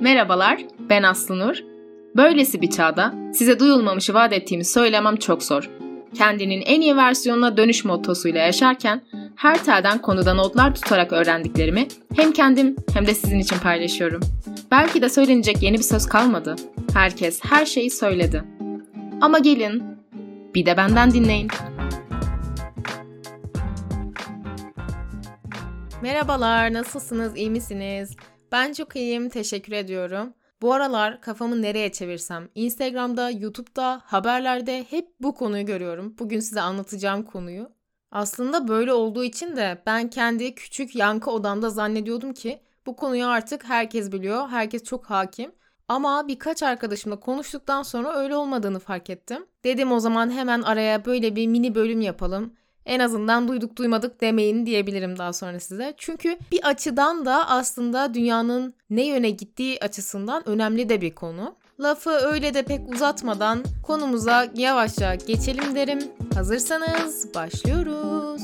Merhabalar, ben Aslı. Böylesi bir çağda size duyulmamışı vaat ettiğimi söylemem çok zor. Kendinin en iyi versiyonuna dönüş mottosuyla yaşarken her telden konuda notlar tutarak öğrendiklerimi hem kendim hem de sizin için paylaşıyorum. Belki de söylenecek yeni bir söz kalmadı. Herkes her şeyi söyledi. Ama gelin, bir de benden dinleyin. Merhabalar, nasılsınız, iyi misiniz? Ben çok iyiyim, teşekkür ediyorum. Bu aralar kafamı nereye çevirsem, Instagram'da, YouTube'da, haberlerde hep bu konuyu görüyorum. Bugün size anlatacağım konuyu. Aslında böyle olduğu için de ben kendi küçük yankı odamda zannediyordum ki bu konuyu artık herkes biliyor, herkes çok hakim. Ama birkaç arkadaşımla konuştuktan sonra öyle olmadığını fark ettim. Dedim o zaman hemen araya böyle bir mini bölüm yapalım. En azından duyduk duymadık demeyin diyebilirim daha sonra size. Çünkü bir açıdan da aslında dünyanın ne yöne gittiği açısından önemli de bir konu. Lafı öyle de pek uzatmadan konumuza yavaşça geçelim derim. Hazırsanız başlıyoruz.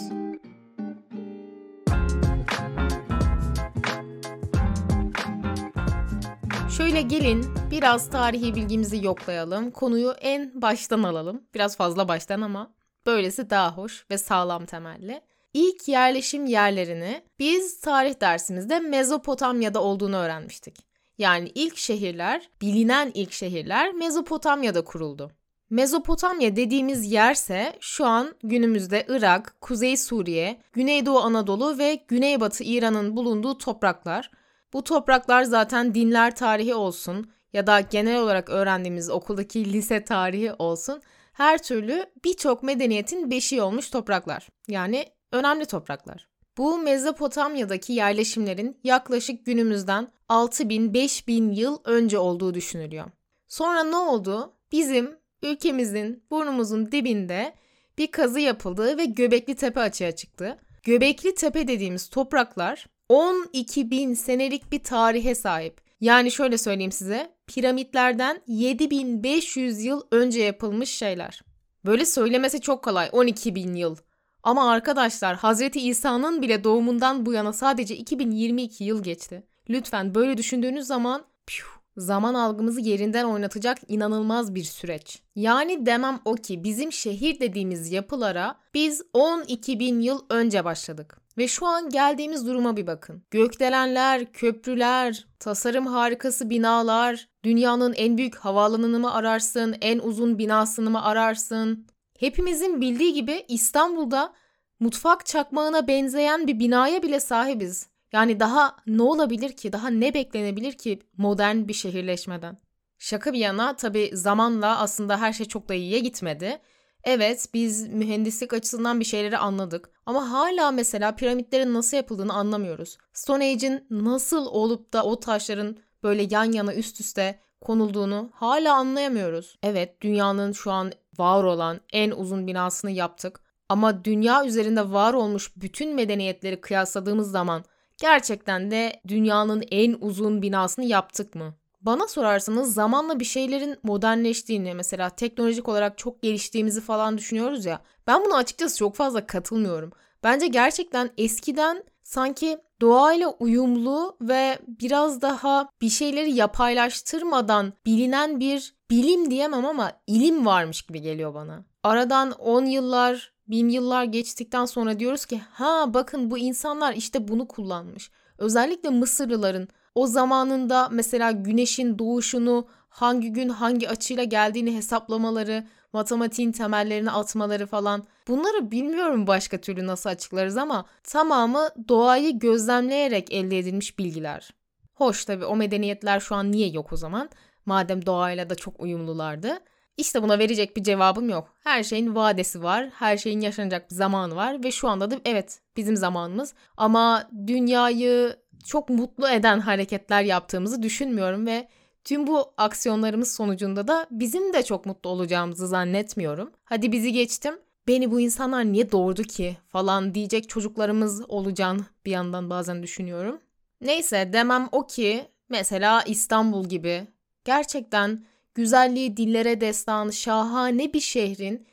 Şöyle gelin biraz tarihi bilgimizi yoklayalım. Konuyu en baştan alalım. Biraz fazla baştan ama böylesi daha hoş ve sağlam temelli. İlk yerleşim yerlerini biz tarih dersimizde Mezopotamya'da olduğunu öğrenmiştik. Yani ilk şehirler, bilinen ilk şehirler Mezopotamya'da kuruldu. Mezopotamya dediğimiz yerse şu an günümüzde Irak, Kuzey Suriye, Güneydoğu Anadolu ve Güneybatı İran'ın bulunduğu topraklar. Bu topraklar zaten dinler tarihi olsun ya da genel olarak öğrendiğimiz okuldaki lise tarihi olsun her türlü birçok medeniyetin beşiği olmuş topraklar. Yani önemli topraklar. Bu Mezopotamya'daki yerleşimlerin yaklaşık günümüzden 6000-5000 yıl önce olduğu düşünülüyor. Sonra ne oldu? Bizim ülkemizin burnumuzun dibinde bir kazı yapıldı ve Göbekli Tepe açığa çıktı. Göbekli Tepe dediğimiz topraklar 12 bin senelik bir tarihe sahip. Yani şöyle söyleyeyim size, piramitlerden 7500 yıl önce yapılmış şeyler. Böyle söylemesi çok kolay, 12 bin yıl. Ama arkadaşlar Hazreti İsa'nın bile doğumundan bu yana sadece 2022 yıl geçti. Lütfen böyle düşündüğünüz zaman piu, zaman algımızı yerinden oynatacak inanılmaz bir süreç. Yani demem o ki bizim şehir dediğimiz yapılara biz 12 bin yıl önce başladık. Ve şu an geldiğimiz duruma bir bakın. Gökdelenler, köprüler, tasarım harikası binalar, dünyanın en büyük havaalanını mı ararsın, en uzun binasını mı ararsın? Hepimizin bildiği gibi İstanbul'da mutfak çakmağına benzeyen bir binaya bile sahibiz. Yani daha ne olabilir ki, daha ne beklenebilir ki modern bir şehirleşmeden? Şaka bir yana tabi zamanla aslında her şey çok da iyiye gitmedi. Evet biz mühendislik açısından bir şeyleri anladık ama hala mesela piramitlerin nasıl yapıldığını anlamıyoruz. Stone Age'in nasıl olup da o taşların böyle yan yana üst üste konulduğunu hala anlayamıyoruz. Evet dünyanın şu an var olan en uzun binasını yaptık ama dünya üzerinde var olmuş bütün medeniyetleri kıyasladığımız zaman gerçekten de dünyanın en uzun binasını yaptık mı? Bana sorarsanız zamanla bir şeylerin modernleştiğini mesela teknolojik olarak çok geliştiğimizi falan düşünüyoruz ya. Ben buna açıkçası çok fazla katılmıyorum. Bence gerçekten eskiden sanki doğayla uyumlu ve biraz daha bir şeyleri yapaylaştırmadan bilinen bir bilim diyemem ama ilim varmış gibi geliyor bana. Aradan 10 yıllar, bin yıllar geçtikten sonra diyoruz ki ha bakın bu insanlar işte bunu kullanmış. Özellikle Mısırlıların o zamanında mesela güneşin doğuşunu hangi gün hangi açıyla geldiğini hesaplamaları, matematiğin temellerini atmaları falan. Bunları bilmiyorum başka türlü nasıl açıklarız ama tamamı doğayı gözlemleyerek elde edilmiş bilgiler. Hoş tabii o medeniyetler şu an niye yok o zaman? Madem doğayla da çok uyumlulardı. İşte buna verecek bir cevabım yok. Her şeyin vadesi var, her şeyin yaşanacak bir zamanı var ve şu anda da evet bizim zamanımız. Ama dünyayı çok mutlu eden hareketler yaptığımızı düşünmüyorum ve tüm bu aksiyonlarımız sonucunda da bizim de çok mutlu olacağımızı zannetmiyorum. Hadi bizi geçtim. Beni bu insanlar niye doğurdu ki falan diyecek çocuklarımız olacağını bir yandan bazen düşünüyorum. Neyse demem o ki mesela İstanbul gibi gerçekten güzelliği dillere destanı şahane bir şehrin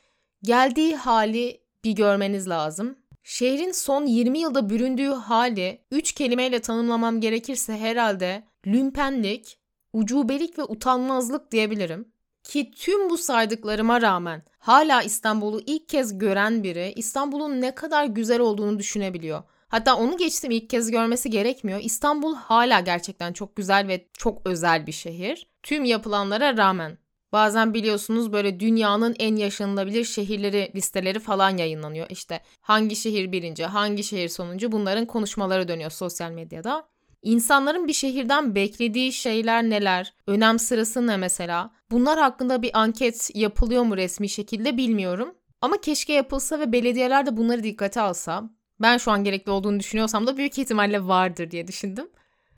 geldiği hali bir görmeniz lazım. Şehrin son 20 yılda büründüğü hali 3 kelimeyle tanımlamam gerekirse herhalde lümpenlik, ucubelik ve utanmazlık diyebilirim. Ki tüm bu saydıklarıma rağmen hala İstanbul'u ilk kez gören biri İstanbul'un ne kadar güzel olduğunu düşünebiliyor. Hatta onu geçtim ilk kez görmesi gerekmiyor. İstanbul hala gerçekten çok güzel ve çok özel bir şehir. Tüm yapılanlara rağmen. Bazen biliyorsunuz böyle dünyanın en yaşanılabilir şehirleri listeleri falan yayınlanıyor. İşte hangi şehir birinci, hangi şehir sonuncu bunların konuşmaları dönüyor sosyal medyada. İnsanların bir şehirden beklediği şeyler neler? Önem sırası ne mesela? Bunlar hakkında bir anket yapılıyor mu resmi şekilde bilmiyorum. Ama keşke yapılsa ve belediyeler de bunları dikkate alsa. Ben şu an gerekli olduğunu düşünüyorsam da büyük ihtimalle vardır diye düşündüm.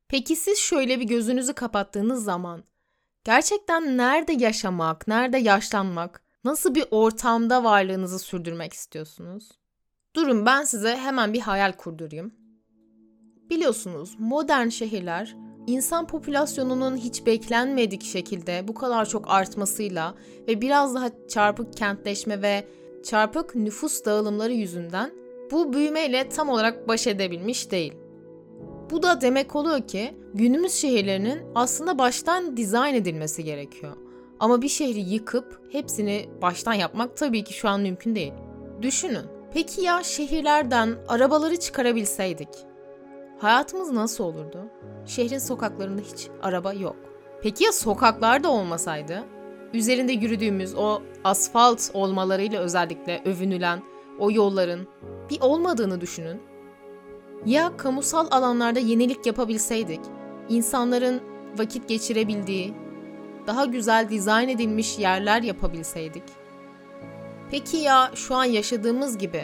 Peki siz şöyle bir gözünüzü kapattığınız zaman gerçekten nerede yaşamak, nerede yaşlanmak, nasıl bir ortamda varlığınızı sürdürmek istiyorsunuz? Durun ben size hemen bir hayal kurdurayım. Biliyorsunuz modern şehirler insan popülasyonunun hiç beklenmedik şekilde bu kadar çok artmasıyla ve biraz daha çarpık kentleşme ve çarpık nüfus dağılımları yüzünden bu büyümeyle tam olarak baş edebilmiş değil. Bu da demek oluyor ki günümüz şehirlerinin aslında baştan dizayn edilmesi gerekiyor. Ama bir şehri yıkıp hepsini baştan yapmak tabii ki şu an mümkün değil. Düşünün. Peki ya şehirlerden arabaları çıkarabilseydik? Hayatımız nasıl olurdu? Şehrin sokaklarında hiç araba yok. Peki ya sokaklarda olmasaydı? Üzerinde yürüdüğümüz o asfalt olmalarıyla özellikle övünülen o yolların bir olmadığını düşünün. Ya kamusal alanlarda yenilik yapabilseydik, insanların vakit geçirebildiği, daha güzel dizayn edilmiş yerler yapabilseydik. Peki ya şu an yaşadığımız gibi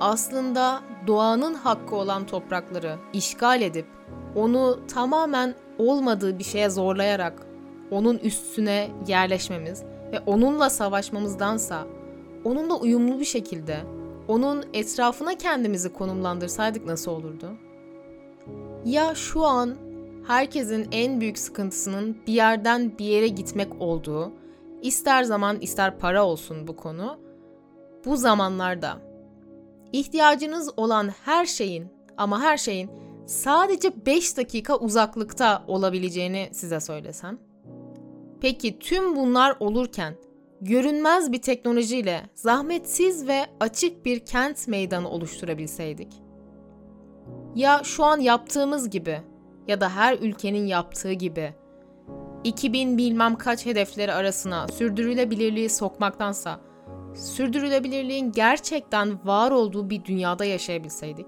aslında doğanın hakkı olan toprakları işgal edip onu tamamen olmadığı bir şeye zorlayarak onun üstüne yerleşmemiz ve onunla savaşmamızdansa onunla uyumlu bir şekilde onun etrafına kendimizi konumlandırsaydık nasıl olurdu? Ya şu an herkesin en büyük sıkıntısının bir yerden bir yere gitmek olduğu, ister zaman ister para olsun bu konu, bu zamanlarda ihtiyacınız olan her şeyin ama her şeyin sadece 5 dakika uzaklıkta olabileceğini size söylesem. Peki tüm bunlar olurken görünmez bir teknolojiyle zahmetsiz ve açık bir kent meydanı oluşturabilseydik. Ya şu an yaptığımız gibi ya da her ülkenin yaptığı gibi 2000 bilmem kaç hedefleri arasına sürdürülebilirliği sokmaktansa sürdürülebilirliğin gerçekten var olduğu bir dünyada yaşayabilseydik.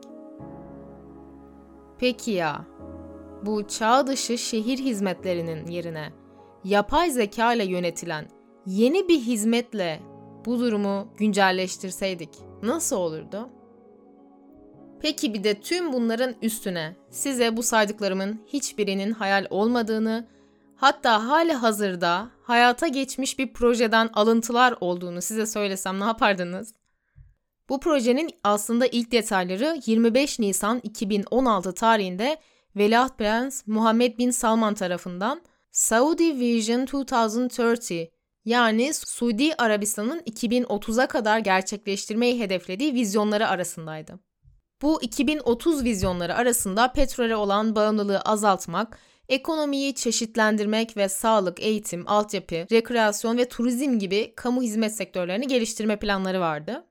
Peki ya bu çağ dışı şehir hizmetlerinin yerine yapay zeka ile yönetilen yeni bir hizmetle bu durumu güncelleştirseydik nasıl olurdu? Peki bir de tüm bunların üstüne size bu saydıklarımın hiçbirinin hayal olmadığını, hatta hali hazırda hayata geçmiş bir projeden alıntılar olduğunu size söylesem ne yapardınız? Bu projenin aslında ilk detayları 25 Nisan 2016 tarihinde Veliaht Prens Muhammed Bin Salman tarafından Saudi Vision 2030 yani Suudi Arabistan'ın 2030'a kadar gerçekleştirmeyi hedeflediği vizyonları arasındaydı. Bu 2030 vizyonları arasında petrole olan bağımlılığı azaltmak, ekonomiyi çeşitlendirmek ve sağlık, eğitim, altyapı, rekreasyon ve turizm gibi kamu hizmet sektörlerini geliştirme planları vardı.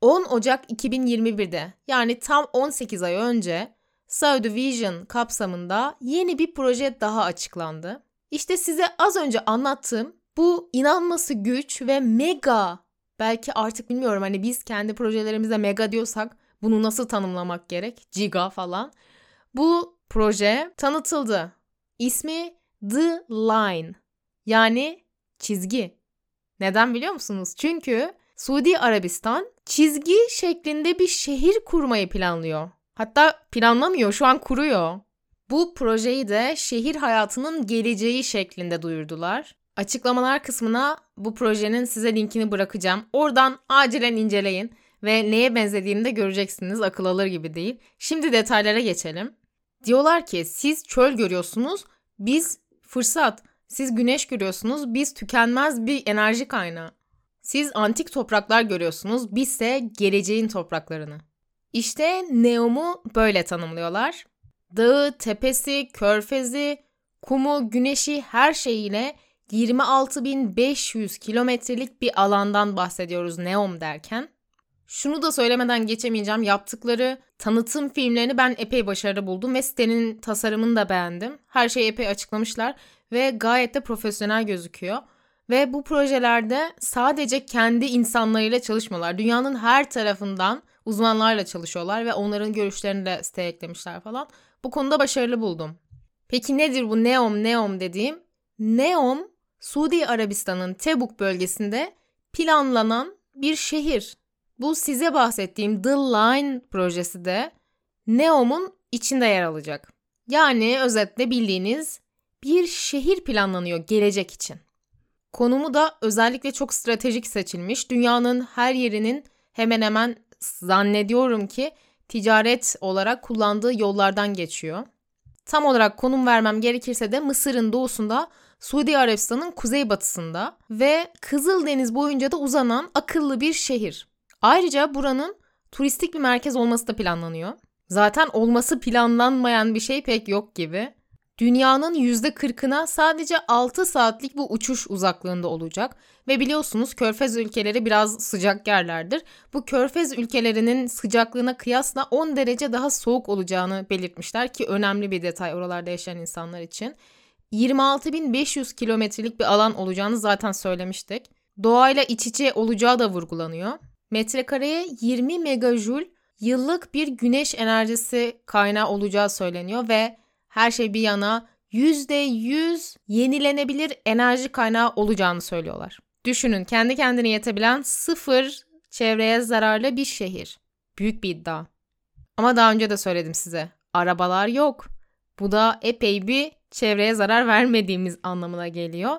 10 Ocak 2021'de yani tam 18 ay önce Saudi Vision kapsamında yeni bir proje daha açıklandı. İşte size az önce anlattığım bu inanması güç ve mega belki artık bilmiyorum hani biz kendi projelerimize mega diyorsak bunu nasıl tanımlamak gerek? Giga falan. Bu proje tanıtıldı. İsmi The Line yani çizgi. Neden biliyor musunuz? Çünkü Suudi Arabistan çizgi şeklinde bir şehir kurmayı planlıyor. Hatta planlamıyor, şu an kuruyor. Bu projeyi de şehir hayatının geleceği şeklinde duyurdular. Açıklamalar kısmına bu projenin size linkini bırakacağım. Oradan acilen inceleyin ve neye benzediğini de göreceksiniz. Akıl alır gibi değil. Şimdi detaylara geçelim. Diyorlar ki siz çöl görüyorsunuz, biz fırsat. Siz güneş görüyorsunuz, biz tükenmez bir enerji kaynağı. Siz antik topraklar görüyorsunuz, bizse geleceğin topraklarını. İşte Neom'u böyle tanımlıyorlar. Dağı, tepesi, körfezi, kumu, güneşi her şeyiyle 26.500 kilometrelik bir alandan bahsediyoruz Neom derken. Şunu da söylemeden geçemeyeceğim. Yaptıkları tanıtım filmlerini ben epey başarılı buldum ve sitenin tasarımını da beğendim. Her şeyi epey açıklamışlar ve gayet de profesyonel gözüküyor. Ve bu projelerde sadece kendi insanlarıyla çalışmıyorlar. Dünyanın her tarafından uzmanlarla çalışıyorlar ve onların görüşlerini de siteye eklemişler falan. Bu konuda başarılı buldum. Peki nedir bu Neom Neom dediğim? Neom, Suudi Arabistan'ın Tebuk bölgesinde planlanan bir şehir. Bu size bahsettiğim The Line projesi de Neom'un içinde yer alacak. Yani özetle bildiğiniz bir şehir planlanıyor gelecek için. Konumu da özellikle çok stratejik seçilmiş. Dünyanın her yerinin hemen hemen zannediyorum ki ticaret olarak kullandığı yollardan geçiyor. Tam olarak konum vermem gerekirse de Mısır'ın doğusunda, Suudi Arabistan'ın kuzeybatısında ve Kızıldeniz boyunca da uzanan akıllı bir şehir. Ayrıca buranın turistik bir merkez olması da planlanıyor. Zaten olması planlanmayan bir şey pek yok gibi. Dünyanın %40'ına sadece 6 saatlik bu uçuş uzaklığında olacak ve biliyorsunuz körfez ülkeleri biraz sıcak yerlerdir. Bu körfez ülkelerinin sıcaklığına kıyasla 10 derece daha soğuk olacağını belirtmişler ki önemli bir detay oralarda yaşayan insanlar için. 26.500 kilometrelik bir alan olacağını zaten söylemiştik. Doğayla iç içe olacağı da vurgulanıyor. Metrekareye 20 megajül yıllık bir güneş enerjisi kaynağı olacağı söyleniyor ve her şey bir yana %100 yenilenebilir enerji kaynağı olacağını söylüyorlar. Düşünün kendi kendine yetebilen sıfır çevreye zararlı bir şehir. Büyük bir iddia. Ama daha önce de söyledim size. Arabalar yok. Bu da epey bir çevreye zarar vermediğimiz anlamına geliyor.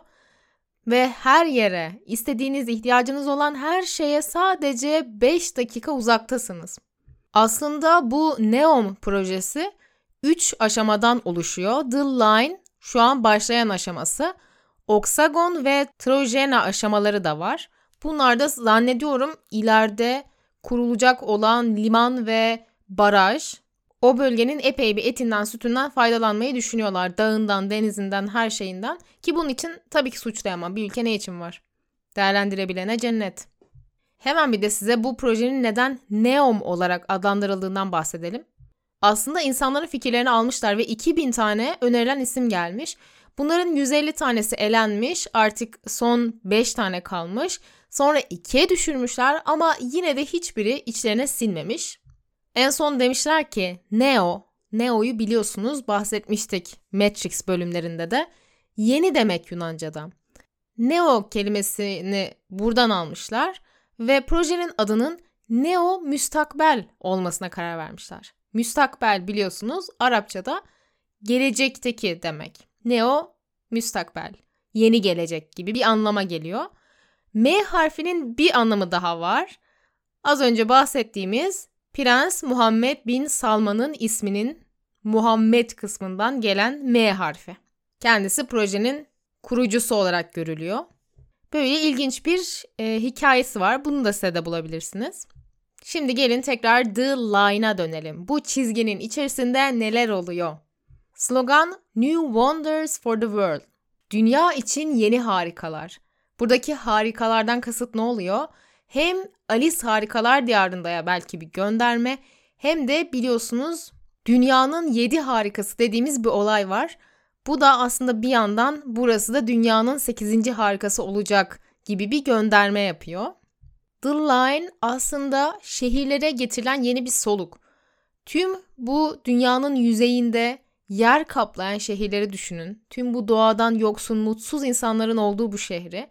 Ve her yere, istediğiniz, ihtiyacınız olan her şeye sadece 5 dakika uzaktasınız. Aslında bu Neom projesi 3 aşamadan oluşuyor. The Line şu an başlayan aşaması. Oksagon ve Trojena aşamaları da var. Bunlar da zannediyorum ileride kurulacak olan liman ve baraj o bölgenin epey bir etinden sütünden faydalanmayı düşünüyorlar. Dağından, denizinden, her şeyinden. Ki bunun için tabii ki suçlayamam. Bir ülke ne için var? Değerlendirebilene cennet. Hemen bir de size bu projenin neden NEOM olarak adlandırıldığından bahsedelim. Aslında insanların fikirlerini almışlar ve 2000 tane önerilen isim gelmiş. Bunların 150 tanesi elenmiş, artık son 5 tane kalmış. Sonra 2'ye düşürmüşler ama yine de hiçbiri içlerine sinmemiş. En son demişler ki Neo, Neo'yu biliyorsunuz bahsetmiştik Matrix bölümlerinde de. Yeni demek Yunanca'da. Neo kelimesini buradan almışlar ve projenin adının Neo Müstakbel olmasına karar vermişler. Müstakbel biliyorsunuz Arapçada gelecekteki demek. Neo müstakbel, yeni gelecek gibi bir anlama geliyor. M harfinin bir anlamı daha var. Az önce bahsettiğimiz Prens Muhammed bin Salman'ın isminin Muhammed kısmından gelen M harfi. Kendisi projenin kurucusu olarak görülüyor. Böyle ilginç bir e, hikayesi var. Bunu da size de bulabilirsiniz. Şimdi gelin tekrar The Line'a dönelim. Bu çizginin içerisinde neler oluyor? Slogan New Wonders for the World. Dünya için yeni harikalar. Buradaki harikalardan kasıt ne oluyor? Hem Alice Harikalar Diyarında'ya belki bir gönderme hem de biliyorsunuz dünyanın yedi harikası dediğimiz bir olay var. Bu da aslında bir yandan burası da dünyanın sekizinci harikası olacak gibi bir gönderme yapıyor. The Line aslında şehirlere getirilen yeni bir soluk. Tüm bu dünyanın yüzeyinde yer kaplayan şehirleri düşünün. Tüm bu doğadan yoksun, mutsuz insanların olduğu bu şehri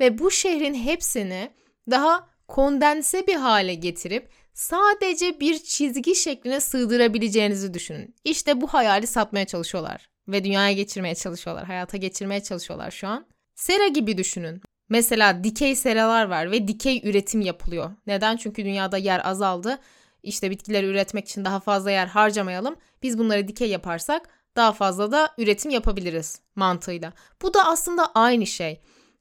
ve bu şehrin hepsini daha kondense bir hale getirip sadece bir çizgi şekline sığdırabileceğinizi düşünün. İşte bu hayali satmaya çalışıyorlar ve dünyaya geçirmeye çalışıyorlar, hayata geçirmeye çalışıyorlar şu an. Sera gibi düşünün. Mesela dikey seralar var ve dikey üretim yapılıyor. Neden? Çünkü dünyada yer azaldı. İşte bitkileri üretmek için daha fazla yer harcamayalım. Biz bunları dikey yaparsak daha fazla da üretim yapabiliriz mantığıyla. Bu da aslında aynı şey.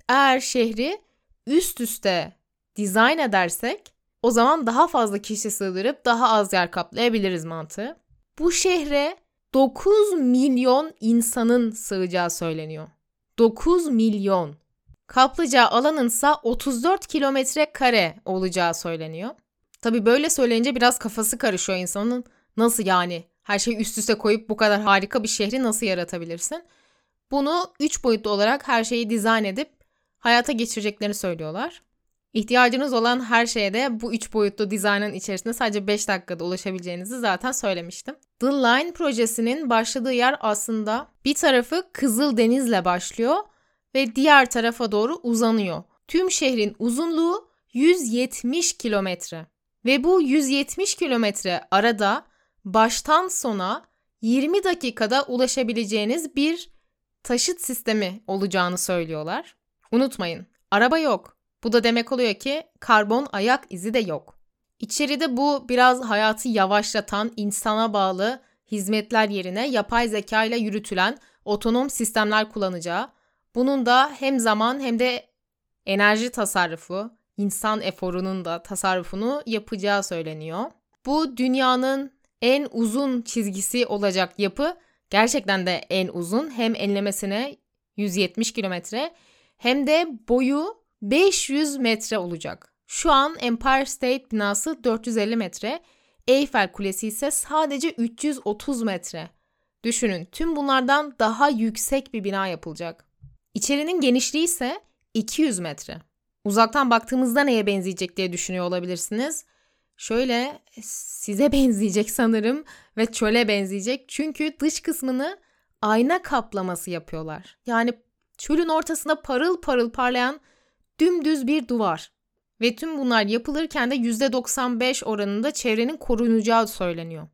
Eğer şehri üst üste dizayn edersek o zaman daha fazla kişi sığdırıp daha az yer kaplayabiliriz mantığı. Bu şehre 9 milyon insanın sığacağı söyleniyor. 9 milyon. Kaplayacağı alanınsa 34 kilometre kare olacağı söyleniyor. Tabi böyle söyleyince biraz kafası karışıyor insanın. Nasıl yani? Her şeyi üst üste koyup bu kadar harika bir şehri nasıl yaratabilirsin? Bunu 3 boyutlu olarak her şeyi dizayn edip hayata geçireceklerini söylüyorlar. İhtiyacınız olan her şeye de bu 3 boyutlu dizaynın içerisinde sadece 5 dakikada ulaşabileceğinizi zaten söylemiştim. The Line projesinin başladığı yer aslında bir tarafı Kızıl Deniz'le başlıyor ve diğer tarafa doğru uzanıyor. Tüm şehrin uzunluğu 170 kilometre. Ve bu 170 kilometre arada baştan sona 20 dakikada ulaşabileceğiniz bir taşıt sistemi olacağını söylüyorlar. Unutmayın, araba yok. Bu da demek oluyor ki karbon ayak izi de yok. İçeride bu biraz hayatı yavaşlatan, insana bağlı hizmetler yerine yapay zeka ile yürütülen otonom sistemler kullanacağı, bunun da hem zaman hem de enerji tasarrufu, insan eforunun da tasarrufunu yapacağı söyleniyor. Bu dünyanın en uzun çizgisi olacak yapı gerçekten de en uzun. Hem enlemesine 170 kilometre hem de boyu 500 metre olacak. Şu an Empire State binası 450 metre, Eiffel Kulesi ise sadece 330 metre. Düşünün tüm bunlardan daha yüksek bir bina yapılacak. İçerinin genişliği ise 200 metre. Uzaktan baktığımızda neye benzeyecek diye düşünüyor olabilirsiniz. Şöyle size benzeyecek sanırım ve çöle benzeyecek. Çünkü dış kısmını ayna kaplaması yapıyorlar. Yani çölün ortasında parıl parıl parlayan dümdüz bir duvar. Ve tüm bunlar yapılırken de %95 oranında çevrenin korunacağı söyleniyor.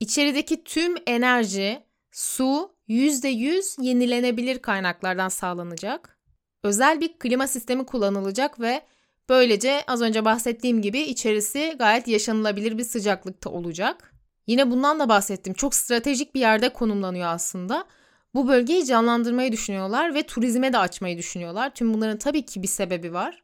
İçerideki tüm enerji, su %100 yenilenebilir kaynaklardan sağlanacak. Özel bir klima sistemi kullanılacak ve böylece az önce bahsettiğim gibi içerisi gayet yaşanılabilir bir sıcaklıkta olacak. Yine bundan da bahsettim. Çok stratejik bir yerde konumlanıyor aslında. Bu bölgeyi canlandırmayı düşünüyorlar ve turizme de açmayı düşünüyorlar. Tüm bunların tabii ki bir sebebi var.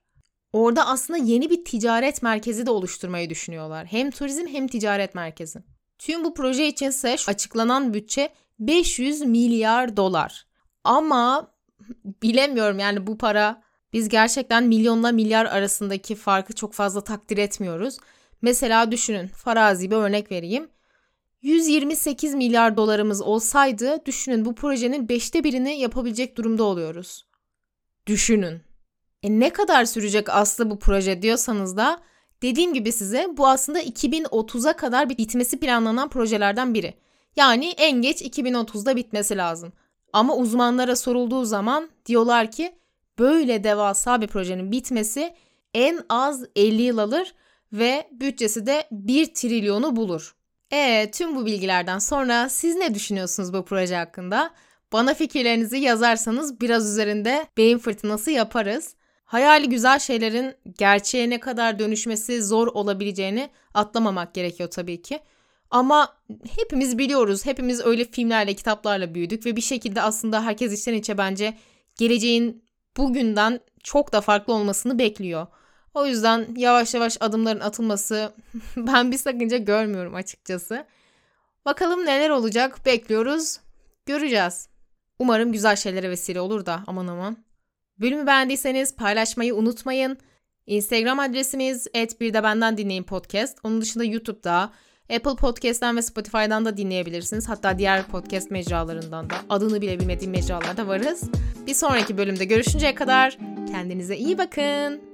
Orada aslında yeni bir ticaret merkezi de oluşturmayı düşünüyorlar. Hem turizm hem ticaret merkezi. Tüm bu proje için ise açıklanan bütçe 500 milyar dolar. Ama bilemiyorum yani bu para biz gerçekten milyonla milyar arasındaki farkı çok fazla takdir etmiyoruz. Mesela düşünün farazi bir örnek vereyim. 128 milyar dolarımız olsaydı düşünün bu projenin beşte birini yapabilecek durumda oluyoruz. Düşünün. E ne kadar sürecek aslı bu proje diyorsanız da dediğim gibi size bu aslında 2030'a kadar bitmesi planlanan projelerden biri. Yani en geç 2030'da bitmesi lazım. Ama uzmanlara sorulduğu zaman diyorlar ki böyle devasa bir projenin bitmesi en az 50 yıl alır ve bütçesi de 1 trilyonu bulur. E tüm bu bilgilerden sonra siz ne düşünüyorsunuz bu proje hakkında? Bana fikirlerinizi yazarsanız biraz üzerinde beyin fırtınası yaparız. Hayali güzel şeylerin gerçeğe ne kadar dönüşmesi zor olabileceğini atlamamak gerekiyor tabii ki. Ama hepimiz biliyoruz, hepimiz öyle filmlerle, kitaplarla büyüdük ve bir şekilde aslında herkes içten içe bence geleceğin bugünden çok da farklı olmasını bekliyor. O yüzden yavaş yavaş adımların atılması ben bir sakınca görmüyorum açıkçası. Bakalım neler olacak bekliyoruz. Göreceğiz. Umarım güzel şeylere vesile olur da aman aman. Bölümü beğendiyseniz paylaşmayı unutmayın. Instagram adresimiz @birde benden dinleyin podcast. Onun dışında YouTube'da, Apple Podcast'ten ve Spotify'dan da dinleyebilirsiniz. Hatta diğer podcast mecralarından da adını bile bilmediğim mecralarda varız. Bir sonraki bölümde görüşünceye kadar kendinize iyi bakın.